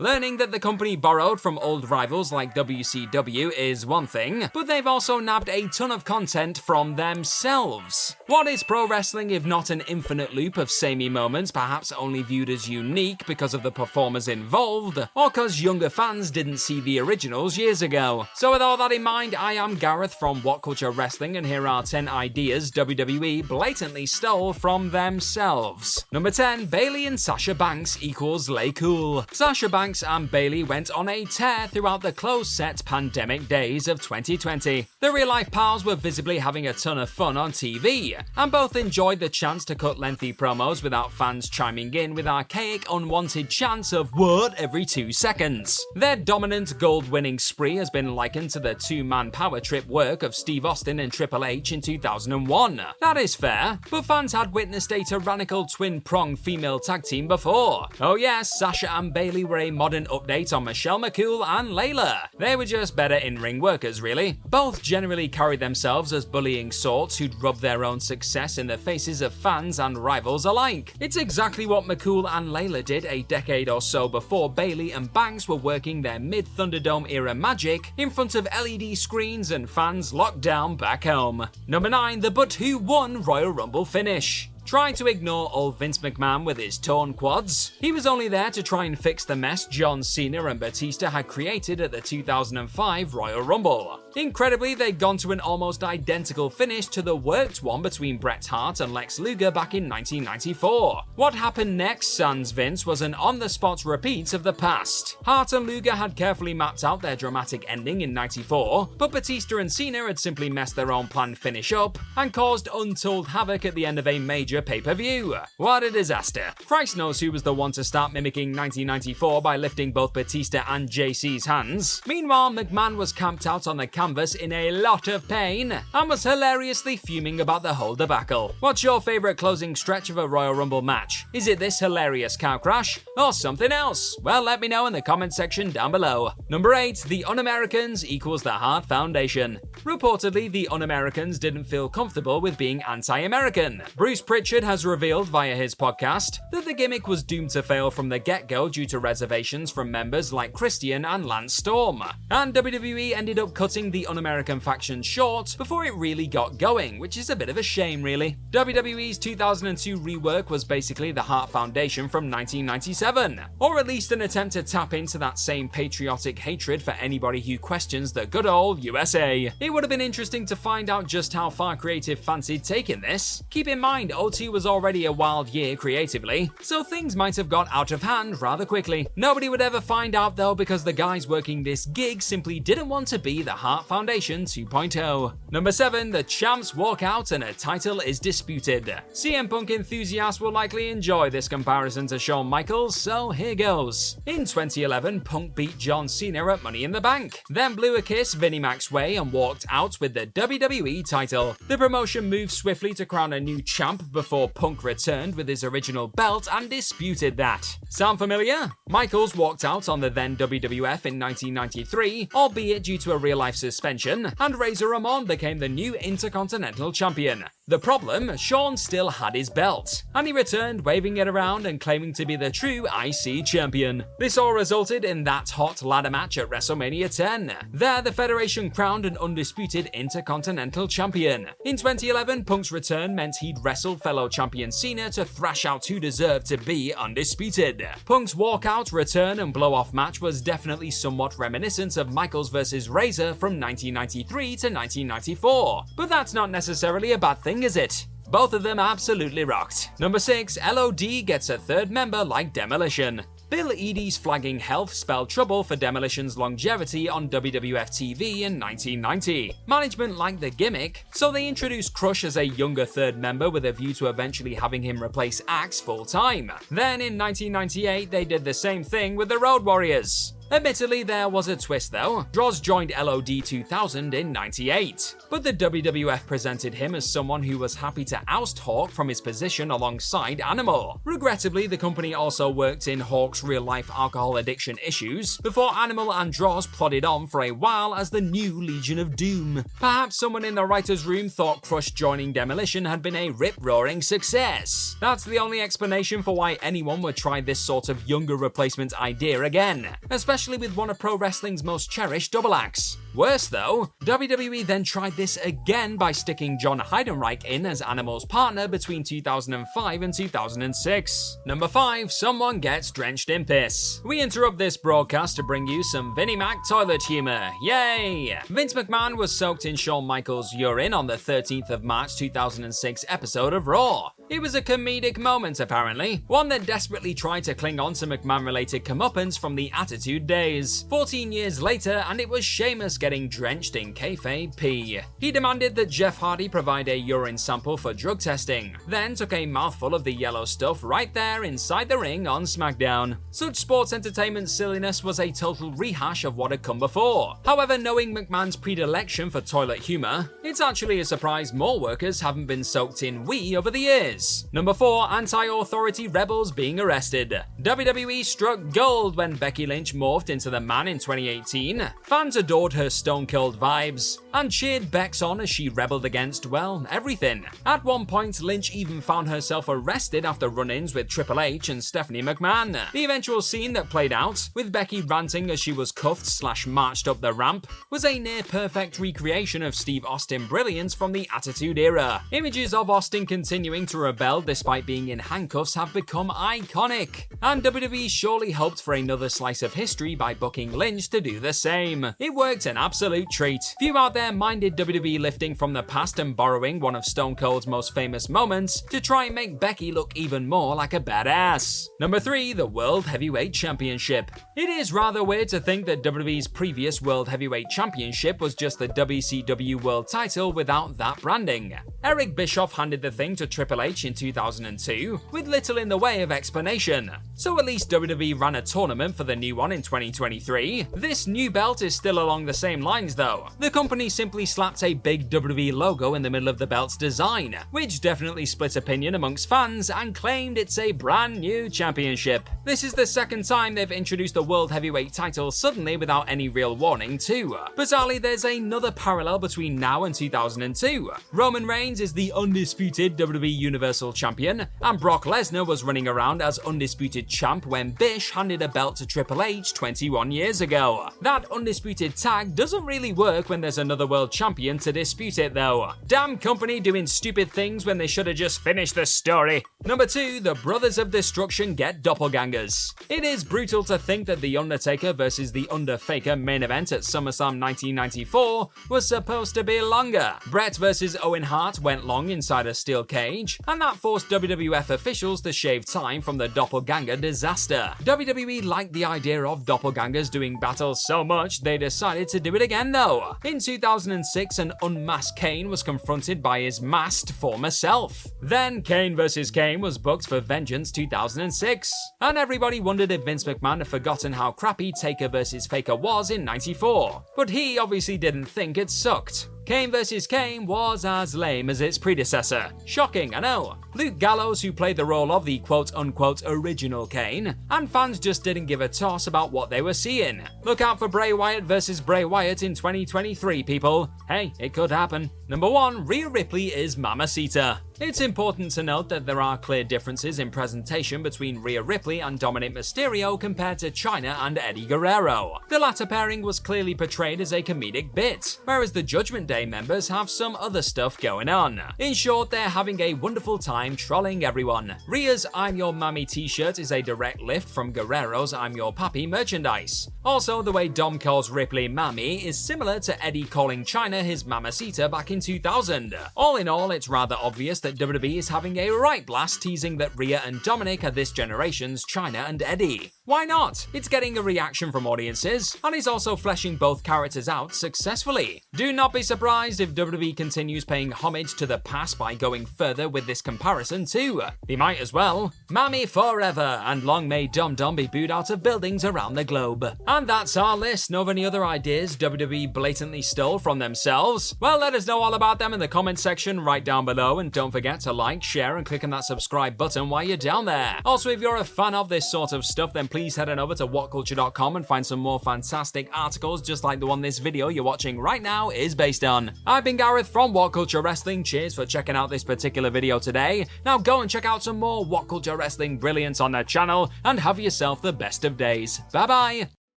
Learning that the company borrowed from old rivals like WCW is one thing, but they've also nabbed a ton of content from themselves. What is pro wrestling if not an infinite loop of samey moments, perhaps only viewed as unique because of the performers involved, or because younger fans didn't see the originals years ago? So, with all that in mind, I am Gareth from What Culture Wrestling, and here are 10 ideas WWE blatantly stole from themselves. Number 10 Bayley and Sasha Banks equals Lay Cool. Sasha Banks and Bayley went on a tear throughout the closed set pandemic days of 2020. The real life pals were visibly having a ton of fun on TV, and both enjoyed the chance to cut lengthy promos without fans chiming in with archaic, unwanted chants of what every two seconds. Their dominant gold winning spree has been likened to the two man power trip work of Steve Austin and Triple H in 2001. That is fair, but fans had witnessed a tyrannical twin prong female tag team before. Oh, yes, Sasha and Bayley were a modern update on Michelle McCool and Layla. They were just better in ring workers, really. Both generally carried themselves as bullying sorts who'd rub their own success in the faces of fans and rivals alike. It's exactly what McCool and Layla did a decade or so before Bayley and Banks were working their mid Thunderdome era magic in front of LED screens and fans locked down back home. Number 9, the But Who won Royal Rumble finish. Try to ignore old Vince McMahon with his torn quads. He was only there to try and fix the mess John Cena and Batista had created at the 2005 Royal Rumble. Incredibly, they'd gone to an almost identical finish to the worked one between Bret Hart and Lex Luger back in 1994. What happened next, sans Vince, was an on the spot repeat of the past. Hart and Luger had carefully mapped out their dramatic ending in 94, but Batista and Cena had simply messed their own planned finish up and caused untold havoc at the end of a major pay per view. What a disaster. Christ knows who was the one to start mimicking 1994 by lifting both Batista and JC's hands. Meanwhile, McMahon was camped out on the canvas in a lot of pain and was hilariously fuming about the whole debacle. What's your favourite closing stretch of a Royal Rumble match? Is it this hilarious cow crash or something else? Well, let me know in the comment section down below. Number 8, the Un Americans equals the Hart Foundation. Reportedly, the Un Americans didn't feel comfortable with being anti American. Bruce Pritchard has revealed via his podcast that the gimmick was doomed to fail from the get go due to reservations from members like Christian and Lance Storm. And WWE ended up cutting the Un American faction short before it really got going, which is a bit of a shame, really. WWE's 2002 rework was basically the Hart Foundation from 1997, or at least an attempt to tap into that same patriotic hatred for anybody who questions the good old USA. It would have been interesting to find out just how far creative fancied taking this. Keep in mind, O2 was already a wild year creatively, so things might have got out of hand rather quickly. Nobody would ever find out though because the guys working this gig simply didn't want to be the Hart Foundation 2.0. Number 7, the champs walk out and a title is disputed. CM Punk enthusiasts will likely enjoy this comparison to Shawn Michaels, so here goes. In 2011, Punk beat John Cena at Money in the Bank, then blew a kiss Vinnie Mac's way and walked out with the WWE title. The promotion moved swiftly to crown a new champ before Punk returned with his original belt and disputed that. Sound familiar? Michaels walked out on the then WWF in 1993, albeit due to a real life suspension, and Razor Ramon became the new Intercontinental Champion. The problem, Shawn still had his belt, and he returned waving it around and claiming to be the true IC champion. This all resulted in that hot ladder match at WrestleMania 10. There, the Federation crowned an undisputed Intercontinental Champion. In 2011, Punk's return meant he'd wrestle fellow champion Cena to thrash out who deserved to be undisputed. Punk's walkout, return, and blow off match was definitely somewhat reminiscent of Michaels vs. Razor from 1993 to 1994, but that's not necessarily a bad thing, is it? Both of them absolutely rocked. Number 6, LOD gets a third member like Demolition. Bill Eadie's flagging health spelled trouble for Demolition's longevity on WWF TV in 1990. Management liked the gimmick, so they introduced Crush as a younger third member with a view to eventually having him replace Axe full time. Then in 1998, they did the same thing with the Road Warriors. Admittedly, there was a twist though. Droz joined LOD 2000 in 98, but the WWF presented him as someone who was happy to oust Hawk from his position alongside Animal. Regrettably, the company also worked in Hawk's real life alcohol addiction issues before Animal and Droz plodded on for a while as the new Legion of Doom. Perhaps someone in the writer's room thought Crush joining Demolition had been a rip roaring success. That's the only explanation for why anyone would try this sort of younger replacement idea again, especially especially with one of pro wrestling's most cherished double acts. Worse though, WWE then tried this again by sticking John Heidenreich in as Animal's partner between 2005 and 2006. Number 5, someone gets drenched in piss. We interrupt this broadcast to bring you some Vinnie Mac toilet humor. Yay! Vince McMahon was soaked in Shawn Michaels' urine on the 13th of March 2006 episode of Raw. It was a comedic moment, apparently, one that desperately tried to cling on to McMahon related comeuppance from the Attitude days. 14 years later, and it was Sheamus getting drenched in kayfabe pee. He demanded that Jeff Hardy provide a urine sample for drug testing, then took a mouthful of the yellow stuff right there inside the ring on SmackDown. Such sports entertainment silliness was a total rehash of what had come before. However, knowing McMahon's predilection for toilet humor, it's actually a surprise more workers haven't been soaked in wee over the years. Number 4, anti-authority rebels being arrested. WWE struck gold when Becky Lynch morphed into the man in 2018. Fans adored her stone cold vibes and cheered Bex on as she rebelled against, well, everything. At one point, Lynch even found herself arrested after run-ins with Triple H and Stephanie McMahon. The eventual scene that played out, with Becky ranting as she was cuffed slash marched up the ramp, was a near perfect recreation of Steve Austin brilliance from the Attitude Era. Images of Austin continuing to rebel despite being in handcuffs have become iconic, and WWE surely hoped for another slice of history by booking Lynch to do the same. It worked an absolute treat. Few out there minded WWE lifting from the past and borrowing one of Stone Cold's most famous moments to try and make Becky look even more like a badass. Number 3, the World Heavyweight Championship. It is rather weird to think that WWE's previous World Heavyweight Championship was just the WCW World title without that branding. Eric Bischoff handed the thing to Triple H in 2002, with little in the way of explanation. So at least WWE ran a tournament for the new one in 2023. This new belt is still along the same lines though. The company simply slapped a big WWE logo in the middle of the belt's design, which definitely split opinion amongst fans and claimed it's a brand new championship. This is the second time they've introduced the World Heavyweight title suddenly without any real warning too. Bizarrely, there's another parallel between now and 2002. Roman Reigns is the undisputed WWE Universal Champion, and Brock Lesnar was running around as undisputed champ when Bish handed a belt to Triple H 21 years ago. That undisputed tag doesn't really work when there's another world champion to dispute it though. Damn company doing stupid things when they should have just finished the story. Number 2, the Brothers of Destruction get doppelgangers. It is brutal to think that The Undertaker versus The Underfaker main event at SummerSlam 1994 was supposed to be longer. Bret versus Owen Hart went long inside a steel cage, and that forced WWF officials to shave time from the doppelganger disaster. WWE liked the idea of doppelgangers doing battles so much they decided to do it again though. In 2006, an unmasked Kane was confronted by his masked former self. Then Kane vs. Kane was booked for Vengeance 2006, and everybody wondered if Vince McMahon had forgotten how crappy Taker vs. Faker was in 94. But he obviously didn't think it sucked. Kane vs. Kane was as lame as its predecessor. Shocking, I know. Luke Gallows, who played the role of the quote unquote original Kane, and fans just didn't give a toss about what they were seeing. Look out for Bray Wyatt vs. Bray Wyatt in 2023, people. Hey, it could happen. Number 1, Rhea Ripley is Mamacita. It's important to note that there are clear differences in presentation between Rhea Ripley and Dominik Mysterio compared to Chyna and Eddie Guerrero. The latter pairing was clearly portrayed as a comedic bit, whereas the Judgment Day members have some other stuff going on. In short, they're having a wonderful time trolling everyone. Rhea's I'm Your Mami t-shirt is a direct lift from Guerrero's I'm Your Papi merchandise. Also, the way Dom calls Ripley Mami is similar to Eddie calling Chyna his Mamacita back in 2000. All in all, it's rather obvious that that WWE is having a right blast teasing that Rhea and Dominik are this generation's Chyna and Eddie. Why not? It's getting a reaction from audiences, and he's also fleshing both characters out successfully. Do not be surprised if WWE continues paying homage to the past by going further with this comparison too. They might as well. Mami forever, and long may Dum Dum be booed out of buildings around the globe. And that's our list. Know of any other ideas WWE blatantly stole from themselves? Well, let us know all about them in the comment section right down below, and don't forget to like, share, and click on that subscribe button while you're down there. Also, if you're a fan of this sort of stuff, then please head on over to whatculture.com and find some more fantastic articles just like the one this video you're watching right now is based on. I've been Gareth from What Culture Wrestling. Cheers for checking out this particular video today. Now go and check out some more What Culture Wrestling brilliance on their channel and have yourself the best of days. Bye bye.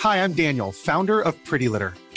Hi, I'm Daniel, founder of Pretty Litter.